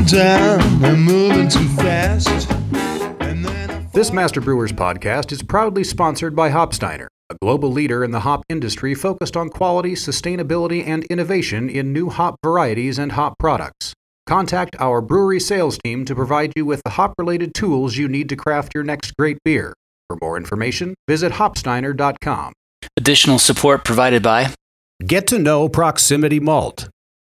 Calm down, I'm moving too fast. This Master Brewers podcast is proudly sponsored by Hopsteiner, a global leader in the hop industry focused on quality, sustainability, and innovation in new hop varieties and hop products. Contact our brewery sales team to provide you with the hop related tools you need to craft your next great beer. For more information, visit hopsteiner.com. Additional support provided by Get to know Proximity Malt.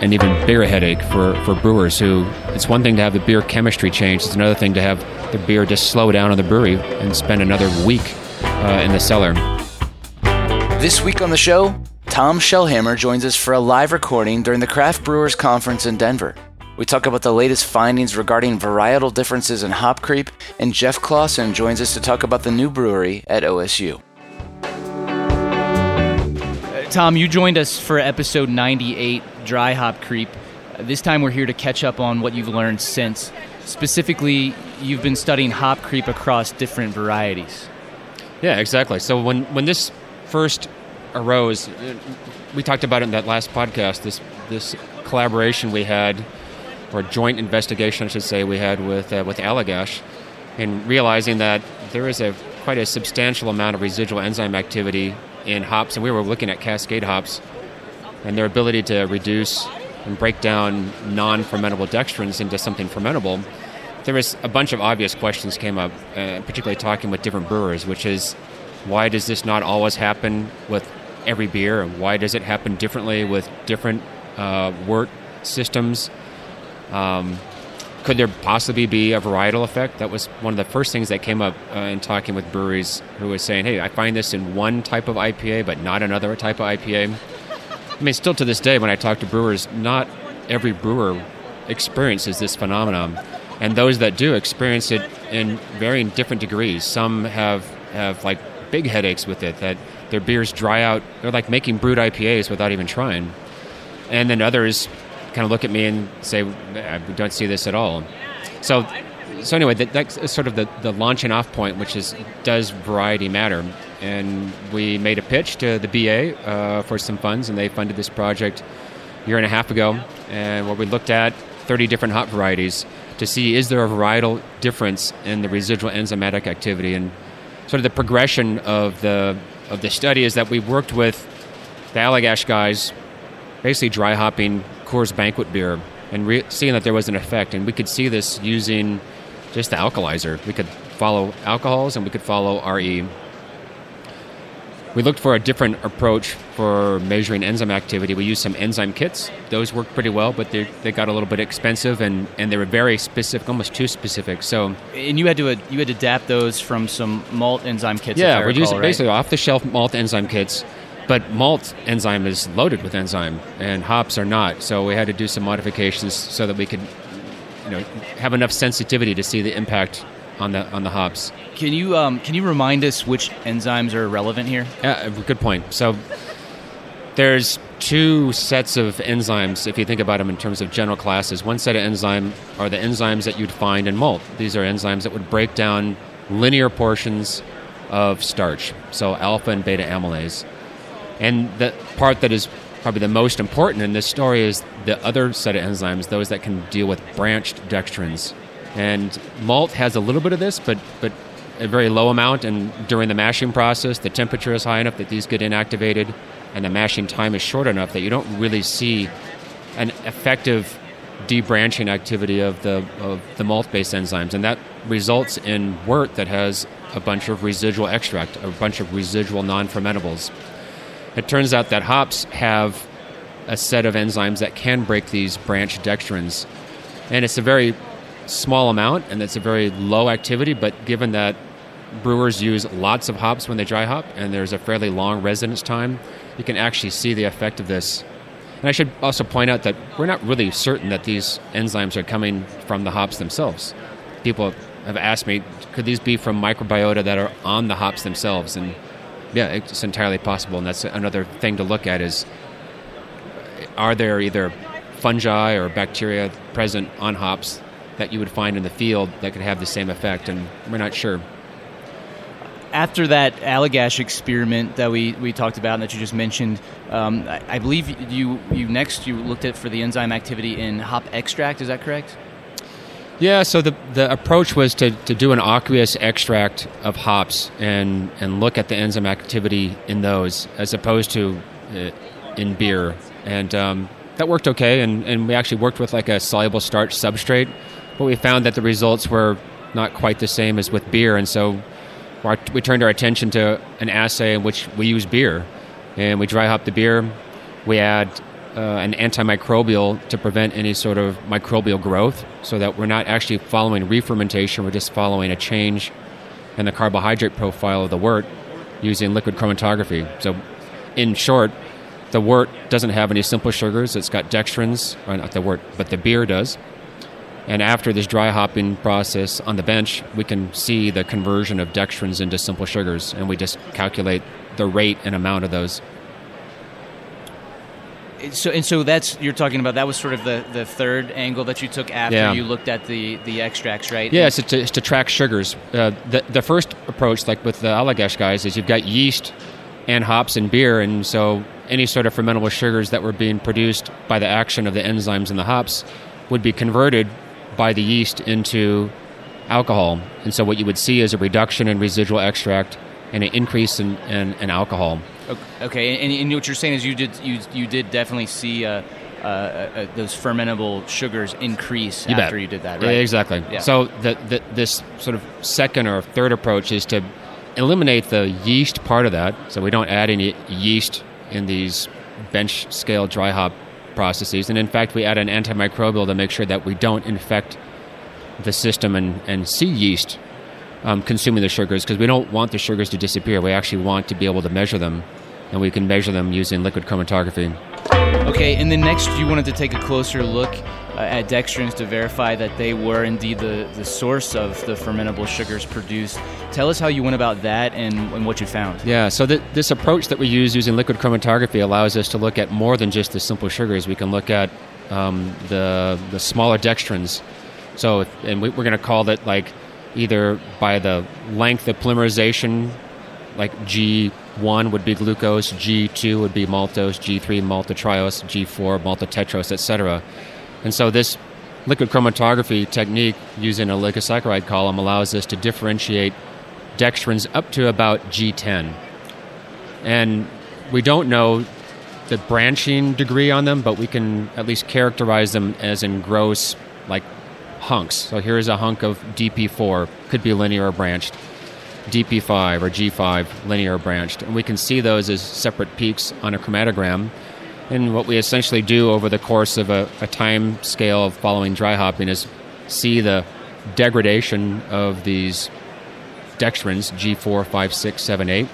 an even bigger headache for, for brewers who it's one thing to have the beer chemistry change, it's another thing to have the beer just slow down in the brewery and spend another week uh, in the cellar. This week on the show, Tom Shellhammer joins us for a live recording during the Craft Brewers Conference in Denver. We talk about the latest findings regarding varietal differences in hop creep, and Jeff Clawson joins us to talk about the new brewery at OSU. Tom, you joined us for episode 98, Dry Hop Creep. This time we're here to catch up on what you've learned since. Specifically, you've been studying hop creep across different varieties. Yeah, exactly. So when, when this first arose, we talked about it in that last podcast, this, this collaboration we had or joint investigation, I should say, we had with uh, with Allagash, in realizing that there is a quite a substantial amount of residual enzyme activity in hops, and we were looking at Cascade hops and their ability to reduce and break down non-fermentable dextrins into something fermentable. There was a bunch of obvious questions came up, uh, particularly talking with different brewers, which is why does this not always happen with every beer? and Why does it happen differently with different uh, wort systems? Um, could there possibly be a varietal effect? That was one of the first things that came up uh, in talking with breweries who was saying, hey, I find this in one type of IPA, but not another type of IPA. I mean, still to this day, when I talk to brewers, not every brewer experiences this phenomenon. And those that do experience it in varying different degrees. Some have, have like big headaches with it, that their beers dry out. They're like making brut IPAs without even trying. And then others kind of look at me and say, we don't see this at all. So, so anyway, that, that's sort of the, the launching off point, which is does variety matter? And we made a pitch to the BA uh, for some funds, and they funded this project a year and a half ago, and what we looked at 30 different hop varieties to see is there a varietal difference in the residual enzymatic activity and sort of the progression of the of the study is that we worked with the Allagash guys, basically dry hopping Coors Banquet beer and re- seeing that there was an effect. And we could see this using just the Alcolyzer. We could follow alcohols and we could follow RE. We looked for a different approach for measuring enzyme activity. We used some enzyme kits. Those worked pretty well, but they, they got a little bit expensive and, and they were very specific, almost too specific. So, and you had to you had to adapt those from some malt enzyme kits. Yeah, we're using right? basically off the shelf malt enzyme kits but malt enzyme is loaded with enzyme, and hops are not. So we had to do some modifications so that we could, you know, have enough sensitivity to see the impact on the on the hops. Can you um, can you remind us which enzymes are relevant here? Yeah, good point. So there's two sets of enzymes if you think about them in terms of general classes. One set of enzyme are the enzymes that you'd find in malt. These are enzymes that would break down linear portions of starch, so alpha and beta amylase. And the part that is probably the most important in this story is the other set of enzymes, those that can deal with branched dextrins. And malt has a little bit of this, but but a very low amount. And during the mashing process, the temperature is high enough that these get inactivated, and the mashing time is short enough that you don't really see an effective debranching activity of the of the malt-based enzymes, and that results in wort that has a bunch of residual extract, a bunch of residual non-fermentables. It turns out that hops have a set of enzymes that can break these branch dextrins, and it's a very small amount and it's a very low activity. But given that brewers use lots of hops when they dry hop, and there's a fairly long residence time, you can actually see the effect of this. And I should also point out that we're not really certain that these enzymes are coming from the hops themselves. People have asked me, could these be from microbiota that are on the hops themselves? And yeah, it's entirely possible. And that's another thing to look at is are there either fungi or bacteria present on hops that you would find in the field that could have the same effect? And we're not sure after that Allagash experiment that we, we talked about and that you just mentioned, um, I, I, believe you you next you looked at for the enzyme activity in hop extract. Is that correct? Yeah. So the the approach was to, to do an aqueous extract of hops and and look at the enzyme activity in those as opposed to uh, in beer, and um, that worked okay. And and we actually worked with like a soluble starch substrate, but we found that the results were not quite the same as with beer, and so we turned our attention to an assay in which we use beer, and we dry hop the beer. We add uh, an antimicrobial to prevent any sort of microbial growth, so that we're not actually following re-fermentation. We're just following a change in the carbohydrate profile of the wort using liquid chromatography. So, in short, the wort doesn't have any simple sugars. It's got dextrins, or not the wort, but the beer does. And after this dry hopping process on the bench, we can see the conversion of dextrins into simple sugars, and we just calculate the rate and amount of those. So and so that's you're talking about that was sort of the, the third angle that you took after yeah. you looked at the, the extracts, right? Yeah, it's to, it's to track sugars. Uh, the the first approach, like with the Allagash guys, is you've got yeast and hops and beer, and so any sort of fermentable sugars that were being produced by the action of the enzymes in the hops would be converted by the yeast into alcohol. And so what you would see is a reduction in residual extract and an increase in, in, in alcohol. Okay, and, and, what you're saying is you did you you did definitely see uh, uh, uh, those fermentable sugars increase you after bet. you did that, right? Yeah, exactly. Yeah. So the, the, this sort of second or third approach is to eliminate the yeast part of that. So we don't add any yeast in these bench scale dry hop processes. And in fact, we add an antimicrobial to make sure that we don't infect the system and, and see yeast um, consuming the sugars because we don't want the sugars to disappear. We actually want to be able to measure them, and we can measure them using liquid chromatography. Okay, and then next you wanted to take a closer look uh, at dextrins to verify that they were indeed the, the source of the fermentable sugars produced. Tell us how you went about that and, and what you found. Yeah, so the, this approach that we use using liquid chromatography allows us to look at more than just the simple sugars. We can look at um, the, the smaller dextrins. So, and we, we're going to call it like either by the length of polymerization, like G1 would be glucose, G2 would be maltose, G3 maltotriose, G4 maltotetrose, etc. And so this liquid chromatography technique using a oligosaccharide column allows us to differentiate dextrins up to about G10. And we don't know the branching degree on them, but we can at least characterize them as in gross, like hunks. So here's a hunk of DP4, could be linear or branched, DP5 or G5, linear branched. And we can see those as separate peaks on a chromatogram and what we essentially do over the course of a, a time scale of following dry hopping is see the degradation of these dextrins, G4, 5, 6, 7, 8,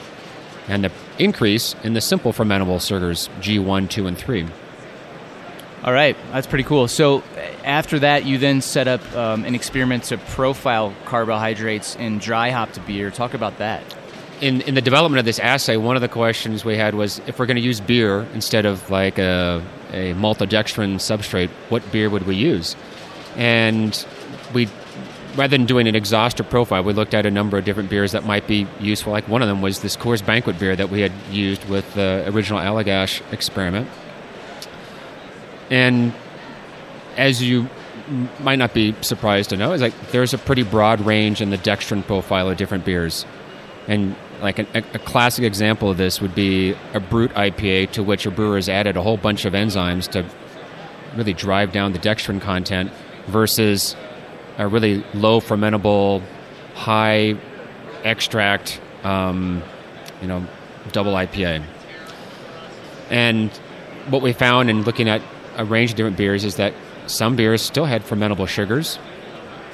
and the increase in the simple fermentable sugars, G1, 2, and 3. All right, that's pretty cool. So after that, you then set up um, an experiment to profile carbohydrates in dry hopped beer. Talk about that in, in the development of this assay, one of the questions we had was if we're going to use beer instead of like a, a maltodextrin substrate, what beer would we use? And we, rather than doing an exhaustive profile, we looked at a number of different beers that might be useful. Like one of them was this Coors Banquet beer that we had used with the original Allagash experiment. And as you might not be surprised to know, is like there's a pretty broad range in the dextrin profile of different beers. And like a, a, classic example of this would be a brut IPA to which a brewer has added a whole bunch of enzymes to really drive down the dextrin content versus a really low fermentable, high extract, um, you know, double IPA. And what we found in looking at a range of different beers is that some beers still had fermentable sugars,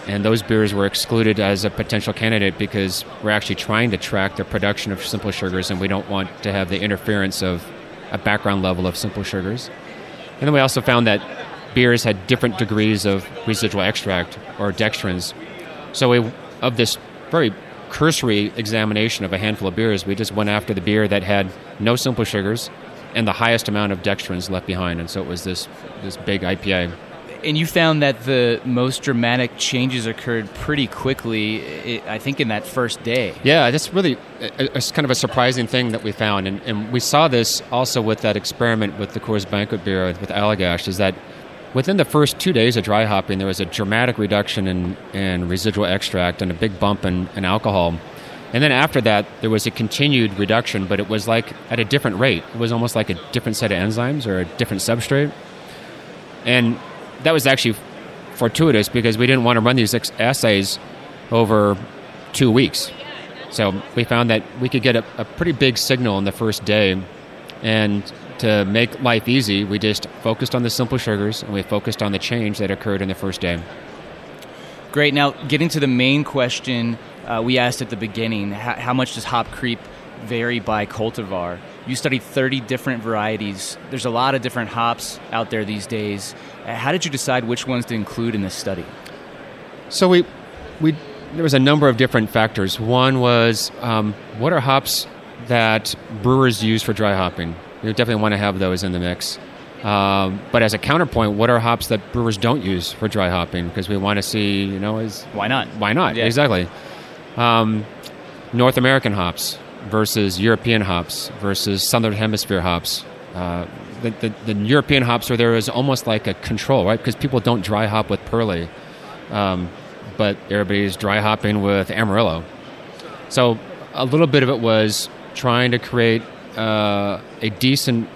and those beers were excluded as a potential candidate because we're actually trying to track the production of simple sugars, and we don't want to have the interference of a background level of simple sugars. And then we also found that beers had different degrees of residual extract or dextrins. So we, of this very cursory examination of a handful of beers, we just went after the beer that had no simple sugars and the highest amount of dextrins left behind. And so it was this, this big IPA. And you found that the most dramatic changes occurred pretty quickly, I think, in that first day. Yeah, that's really it's kind of a surprising thing that we found. And, and we saw this also with that experiment with the Coors Banquet beer with Allagash, is that within the first two days of dry hopping, there was a dramatic reduction in, in residual extract and a big bump in, in alcohol. And then after that, there was a continued reduction, but it was like at a different rate. It was almost like a different set of enzymes or a different substrate. And that was actually fortuitous because we didn't want to run these assays over two weeks. So we found that we could get a, a pretty big signal in the first day. And to make life easy, we just focused on the simple sugars and we focused on the change that occurred in the first day. Great. Now, getting to the main question uh, we asked at the beginning how, how much does hop creep vary by cultivar? You studied 30 different varieties. There's a lot of different hops out there these days. Uh, how did you decide which ones to include in this study? So we, we, there was a number of different factors. One was um, what are hops that brewers use for dry hopping? You definitely want to have those in the mix. Um, but as a counterpoint, what are hops that brewers don't use for dry hopping? Because we want to see, you know, is why not? Why not? Yeah. Exactly. Um, North American hops versus European hops versus Southern Hemisphere hops. Uh, the, the, the, European hops are there is almost like a control, right? Because people don't dry hop with Perle, um, but everybody's dry hopping with Amarillo. So a little bit of it was trying to create uh, a decent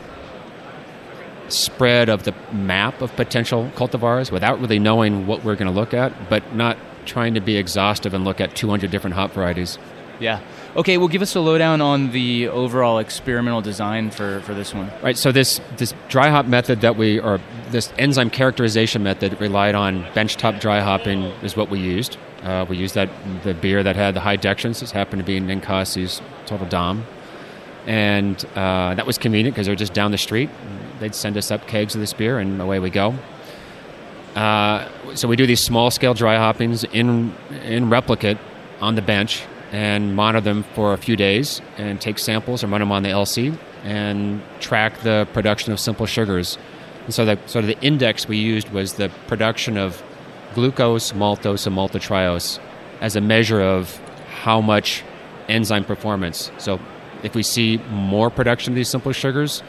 spread of the map of potential cultivars without really knowing what we're going to look at, but not trying to be exhaustive and look at 200 different hop varieties. Yeah. Okay, well, give us a lowdown on the overall experimental design for, for this one. Right. So this this dry hop method that we or this enzyme characterization method relied on benchtop dry hopping is what we used. Uh, we used that the beer that had the high dextrins. This happened to be in Ninkasi's Total Dom, and uh, that was convenient because they were just down the street. They'd send us up kegs of this beer, and away we go. Uh, so we do these small scale dry hoppings in in replicate on the bench and monitor them for a few days and take samples and run them on the LC and track the production of simple sugars. And so the sort of the index we used was the production of glucose, maltose, and maltotriose as a measure of how much enzyme performance. So if we see more production of these simple sugars,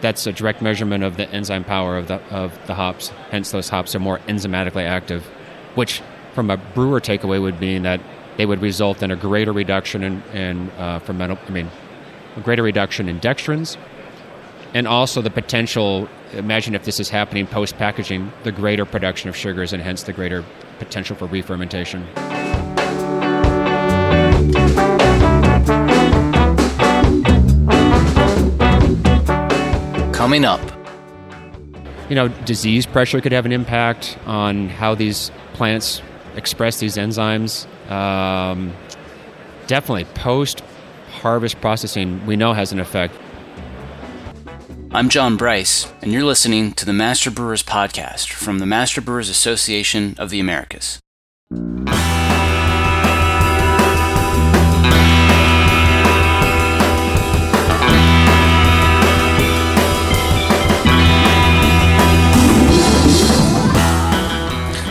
that's a direct measurement of the enzyme power of the of the hops. Hence, those hops are more enzymatically active, which from a brewer takeaway would mean that they would result in a greater reduction in, in uh, fermental, I mean, a greater reduction in dextrins, and also the potential. Imagine if this is happening post packaging, the greater production of sugars, and hence the greater potential for re-fermentation. Coming up. You know, disease pressure could have an impact on how these plants express these enzymes. Um, definitely, post harvest processing, we know has an effect. I'm John Bryce, and you're listening to the Master Brewers Podcast from the Master Brewers Association of the Americas.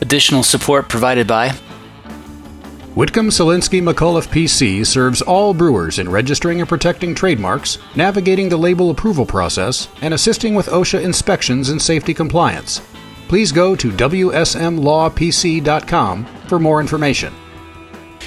Additional support provided by Whitcomb Selinsky McAuliffe PC serves all brewers in registering and protecting trademarks, navigating the label approval process, and assisting with OSHA inspections and safety compliance. Please go to WSMLawPC.com for more information.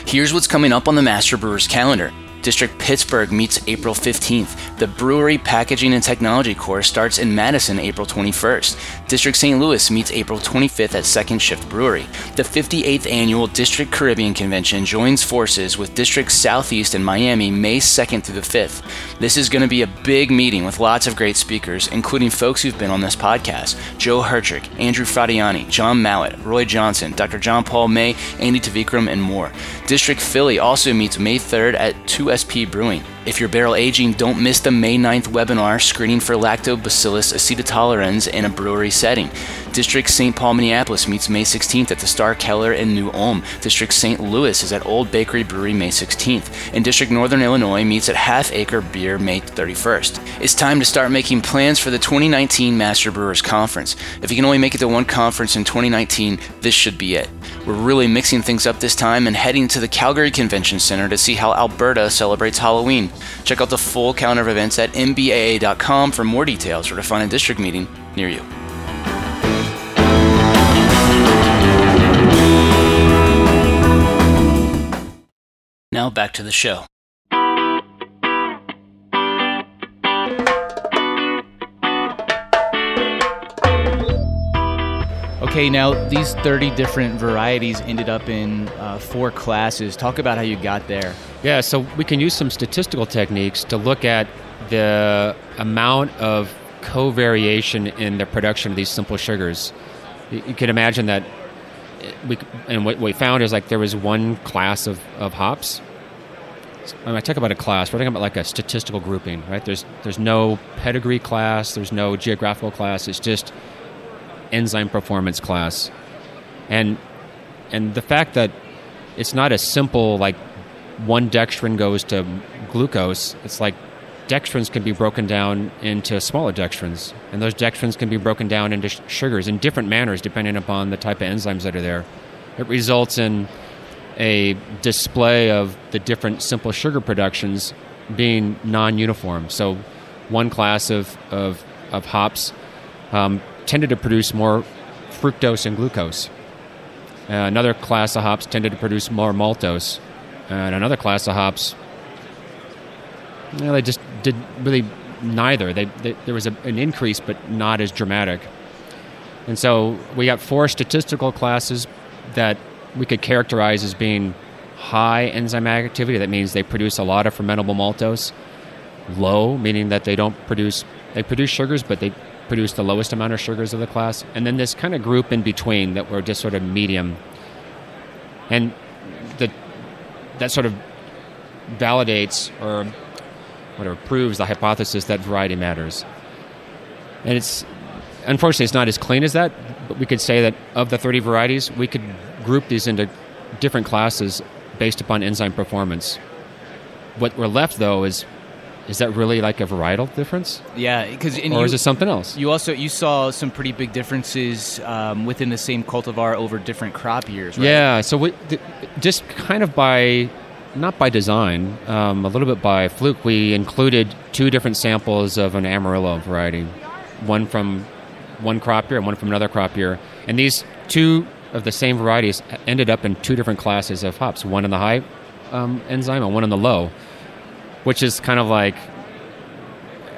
Here's what's coming up on the Master Brewers calendar. District Pittsburgh meets April 15th. The Brewery Packaging and Technology course starts in Madison April 21st. District St. Louis meets April 25th at Second Shift Brewery. The 58th Annual District Caribbean Convention joins forces with District Southeast in Miami May 2nd through the 5th. This is going to be a big meeting with lots of great speakers, including folks who've been on this podcast Joe Hertrich, Andrew Fratianni, John Mallett, Roy Johnson, Dr. John Paul Maye, Andy Tveekrem, and more. District Philly also meets May 3rd at 2SP Brewing. If you're barrel aging, don't miss the May 9th webinar screening for Lactobacillus acetotolerans in a brewery setting. District St. Paul, Minneapolis meets May 16th at the Starkeller in New Ulm. District St. Louis is at Old Bakery Brewery May 16th. And District Northern Illinois meets at Half Acre Beer May 31st. It's time to start making plans for the 2019 Master Brewers Conference. If you can only make it to one conference in 2019, this should be it. We're really mixing things up this time and heading to the Calgary Convention Center to see how Alberta celebrates Halloween. Check out the full calendar of events at mbaa.com for more details or to find a district meeting near you. Now back to the show. Okay, now these 30 different varieties ended up in uh, four classes. Talk about how you got there. Yeah, so we can use some statistical techniques to look at the amount of covariation in the production of these simple sugars. You, can imagine that we and what we found is like there was one class of, of hops. When I talk about a class, we're talking about like a statistical grouping, right? There's there's no pedigree class, there's no geographical class. It's just enzyme performance class, and and the fact that it's not a simple like one dextrin goes to glucose. It's like dextrins can be broken down into smaller dextrins, and those dextrins can be broken down into sh- sugars in different manners depending upon the type of enzymes that are there. It results in a display of the different simple sugar productions being non-uniform. So, one class of of, of hops um, tended to produce more fructose and glucose. Uh, another class of hops tended to produce more maltose, and another class of hops, know, they just did really neither. They, they, there was a, an increase, but not as dramatic. And so we got four statistical classes that we could characterize as being high enzymatic activity. That means they produce a lot of fermentable maltose. Low, meaning that they don't produce they produce sugars, but they produce the lowest amount of sugars of the class. And then this kind of group in between that were just sort of medium. And the that sort of validates or whatever proves the hypothesis that variety matters. And it's unfortunately it's not as clean as that, but we could say that of the 30 varieties, we could group these into different classes based upon enzyme performance. What we're left though is is that really like a varietal difference, Yeah, because or is it something else? You also you saw some pretty big differences um, within the same cultivar over different crop years. Right? Yeah, so we, th- just kind of by, not by design, um, a little bit by fluke, we included two different samples of an Amarillo variety, one from one crop year and one from another crop year. And these two of the same varieties ended up in two different classes of hops, one in the high um, enzyme and one in the low, which is kind of like,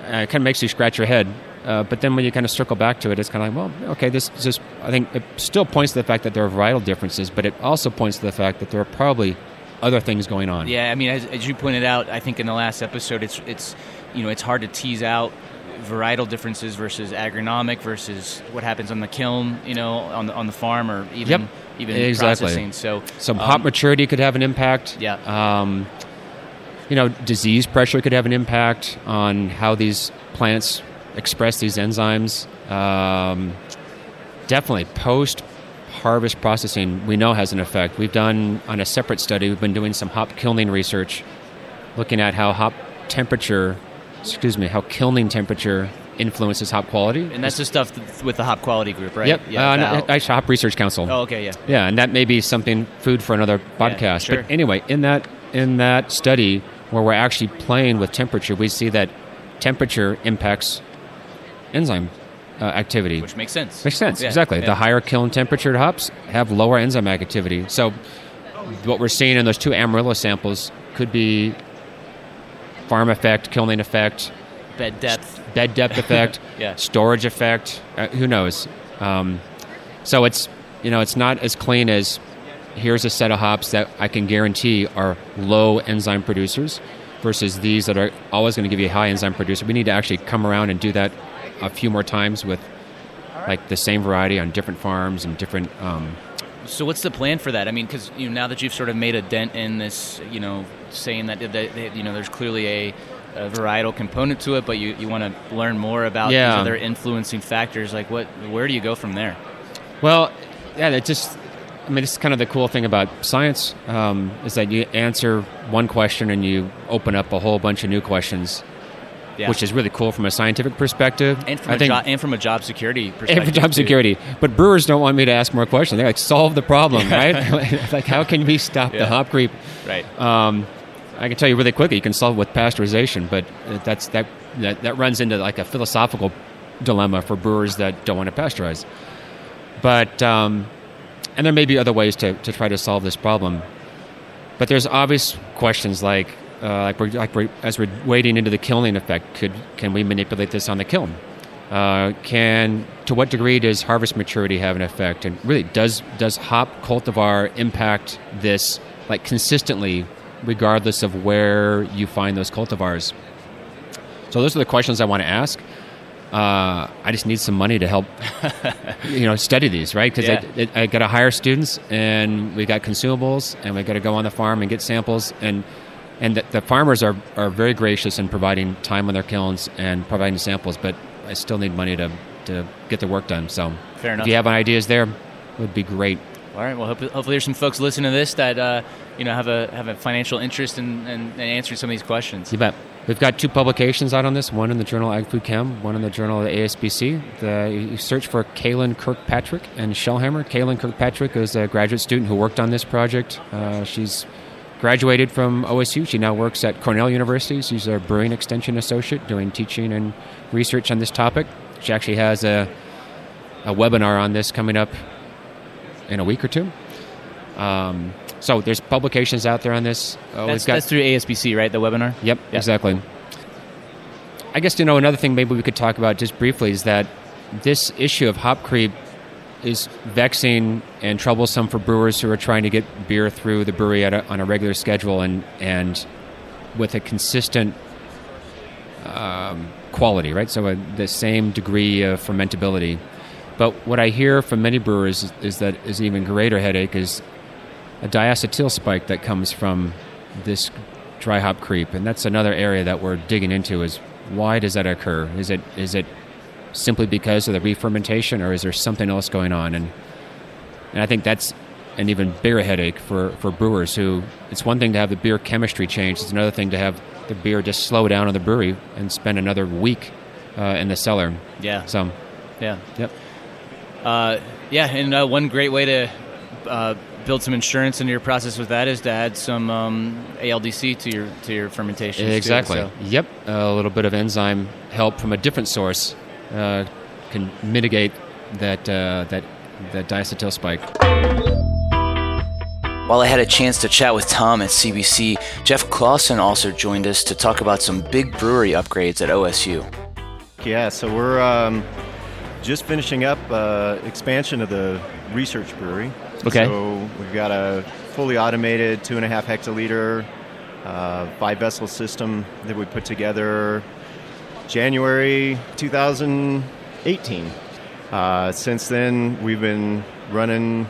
uh, it kind of makes you scratch your head. Uh, but then when you kind of circle back to it, it's kind of like, well, okay, this is just, I think it still points to the fact that there are varietal differences, but it also points to the fact that there are probably other things going on. Yeah, I mean, as, as you pointed out, I think in the last episode, it's it's you know it's hard to tease out varietal differences versus agronomic versus what happens on the kiln, you know, on the on the farm or even Yep, even exactly. processing. So Some um, hop maturity could have an impact. Yeah. Um, you know, disease pressure could have an impact on how these plants express these enzymes. Um, definitely, post harvest processing, we know has an effect. We've done on a separate study. We've been doing some hop kilning research, looking at how hop temperature, excuse me, how kilning temperature influences hop quality. And that's the stuff with the hop quality group, right? Yep. Yeah. uh, no, actually, Hop Research Council. oh, okay. Yeah. Yeah, and that may be something food for another podcast. sure. But anyway, in that in that study where we're actually playing with temperature, we see that temperature impacts enzyme uh, activity. Which makes sense. Makes sense, Yeah, exactly. yeah. The higher kiln temperature hops have lower enzyme activity. So, what we're seeing in those two Amarillo samples could be farm effect, kilning effect, bed depth. bed depth effect, Yeah. storage effect. Uh, who knows? Um, so it's you know it's not as clean as here's a set of hops that I can guarantee are low enzyme producers versus these that are always going to give you a high enzyme producer. We need to actually come around and do that a few more times with like the same variety on different farms and different. Um, So what's the plan for that? I mean, because you know, now that you've sort of made a dent in this, you know, saying that, that, you know, there's clearly a, a varietal component to it, but you, you want to learn more about Yeah. these other influencing factors. Like, what? Where do you go from there? Well, yeah, it just. I mean, it's kind of the cool thing about science um, is that you answer one question and you open up a whole bunch of new questions, Yeah. which is really cool from a scientific perspective. and from I a think, job and from a job security perspective. and for job too. security. But brewers don't want me to ask more questions. They're like, solve the problem, right? like, how can we stop Yeah. the hop creep? Right. Um, I can tell you really quickly, you can solve it with pasteurization, but that's that, that that runs into like a philosophical dilemma for brewers that don't want to pasteurize. But um, and there may be other ways to, to try to solve this problem. But there's obvious questions like uh, like, we're, like we're, as we're wading into the kilning effect, could can we manipulate this on the kiln? Uh, can to what degree does harvest maturity have an effect? And really, does does hop cultivar impact this like consistently, regardless of where you find those cultivars? So those are the questions I want to ask. Uh, I just need some money to help, you know, study these, right? Because Yeah. I, I got to hire students, and we got consumables, and we got to go on the farm and get samples, and and the, the farmers are, are very gracious in providing time on their kilns and providing samples, but I still need money to, to get the work done. So Fair enough. if you have any ideas there, It would be great. All right. Well, hope, hopefully there's some folks listening to this that uh, you know have a have a financial interest in, in, in answering some of these questions. You bet. We've got two publications out on this. One in the journal Ag Food Chem, one in the journal of the ASBC. The, you search for Kaylyn Kirkpatrick and Shellhammer. Kaylyn Kirkpatrick is a graduate student who worked on this project. Uh, she's graduated from OSU. She now works at Cornell University. She's a brewing extension associate doing teaching and research on this topic. She actually has a, a webinar on this coming up in a week or two. Um, so there's publications out there on this. Uh, That's, we've got that's through ASBC, right? The webinar. Yep, Yeah. exactly. I guess you know another thing maybe we could talk about just briefly is that this issue of hop creep is vexing and troublesome for brewers who are trying to get beer through the brewery at a, on a regular schedule and and with a consistent um, quality, right? So a, the same degree of fermentability. But what I hear from many brewers is, is that is even greater headache is a diacetyl spike that comes from this dry hop creep, and that's another area that we're digging into. Is why does that occur? Is it is it simply because of the re-fermentation, or is there something else going on? And and I think that's an even bigger headache for, for brewers who it's one thing to have the beer chemistry change, it's another thing to have the beer just slow down in the brewery and spend another week uh, in the cellar. Yeah. So, Yeah. yep. Uh, yeah, and uh, one great way to uh, build some insurance into your process with that is to add some um, ALDC to your to your fermentation. Exactly. Yep. a little bit of enzyme help from a different source uh, can mitigate that uh, that that diacetyl spike. While I had a chance to chat with Tom at CBC, Jeff Clawson also joined us to talk about some big brewery upgrades at OSU. Yeah, so we're um, just finishing up uh, expansion of the research brewery. Okay. So we've got a fully automated two and a half hectoliter, uh, five vessel system that we put together January 2018. Uh, since then, we've been running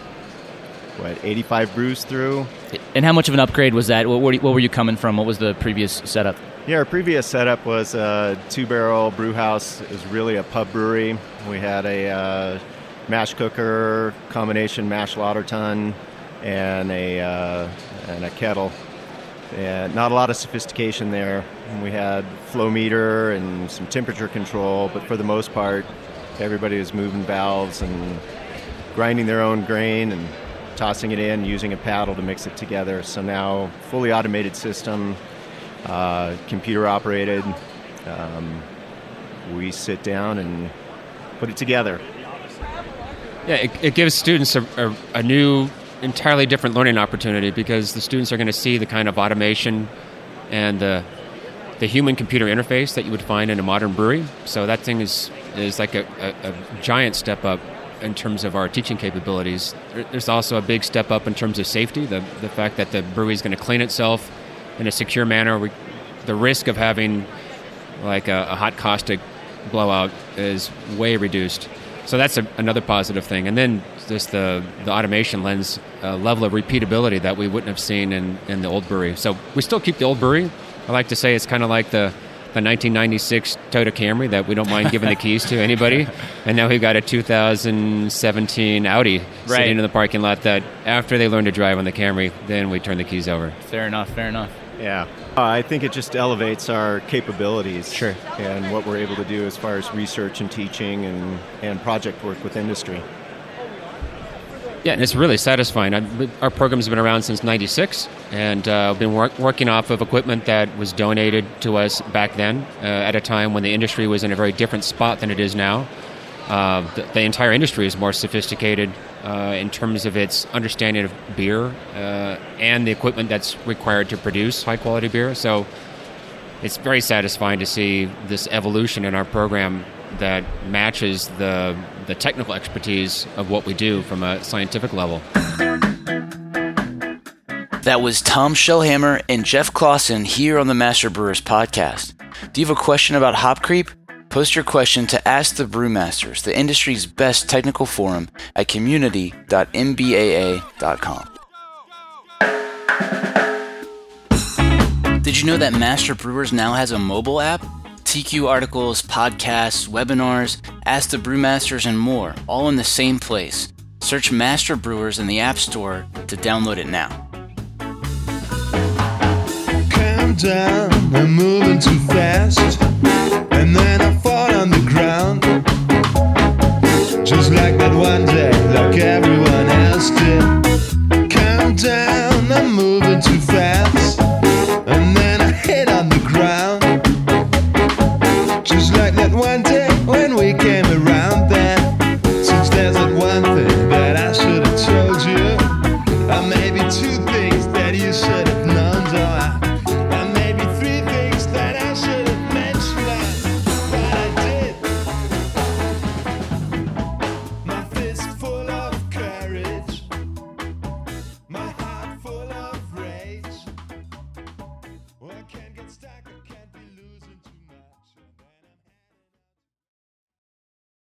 what 85 brews through. And how much of an upgrade was that? What were you, what were you coming from? What was the previous setup? Yeah, our previous setup was a two barrel brew house. It was really a pub brewery. We had a uh, mash cooker, combination mash lauter tun, and a, uh, and a kettle. and not a lot of sophistication there. We had flow meter and some temperature control, but for the most part, everybody was moving valves and grinding their own grain and tossing it in, using a paddle to mix it together. So now, fully automated system, uh, computer operated. Um, we sit down and put it together. Yeah, it, it gives students a, a, a new, entirely different learning opportunity because the students are going to see the kind of automation and the the human computer interface that you would find in a modern brewery. So that thing is is like a, a, a giant step up in terms of our teaching capabilities. There's also a big step up in terms of safety. The the fact that the brewery is going to clean itself in a secure manner. We, the risk of having like a, a hot caustic blowout is way reduced. So that's a, another positive thing. And then just the, the automation lends a uh, level of repeatability that we wouldn't have seen in, in the old brewery. So we still keep the old brewery. I like to say it's kind of like the, the 1996 Toyota Camry that we don't mind giving the keys to anybody. And now we've got a 2017 Audi Right. sitting in the parking lot that after they learn to drive on the Camry, then we turn the keys over. Fair enough. Fair enough. Yeah. Uh, I think it just elevates our capabilities. Sure. And what we're able to do as far as research and teaching and, and project work with industry. Yeah, and it's really satisfying. I, our program's been around since '96, and uh, been work, working off of equipment that was donated to us back then, uh, at a time when the industry was in a very different spot than it is now. Uh, the, the entire industry is more sophisticated uh, in terms of its understanding of beer uh, and the equipment that's required to produce high quality beer. So it's very satisfying to see this evolution in our program that matches the the technical expertise of what we do from a scientific level. That was Tom Shellhammer and Jeff Clawson here on the Master Brewers podcast. Do you have a question about hop creep? Post your question to Ask the Brewmasters, the industry's best technical forum at community.mbaa.com. Did you know that Master Brewers now has a mobile app? TQ articles, podcasts, webinars, Ask the Brewmasters, and more, all in the same place. Search Master Brewers in the App Store to download it now. Calm down, I'm moving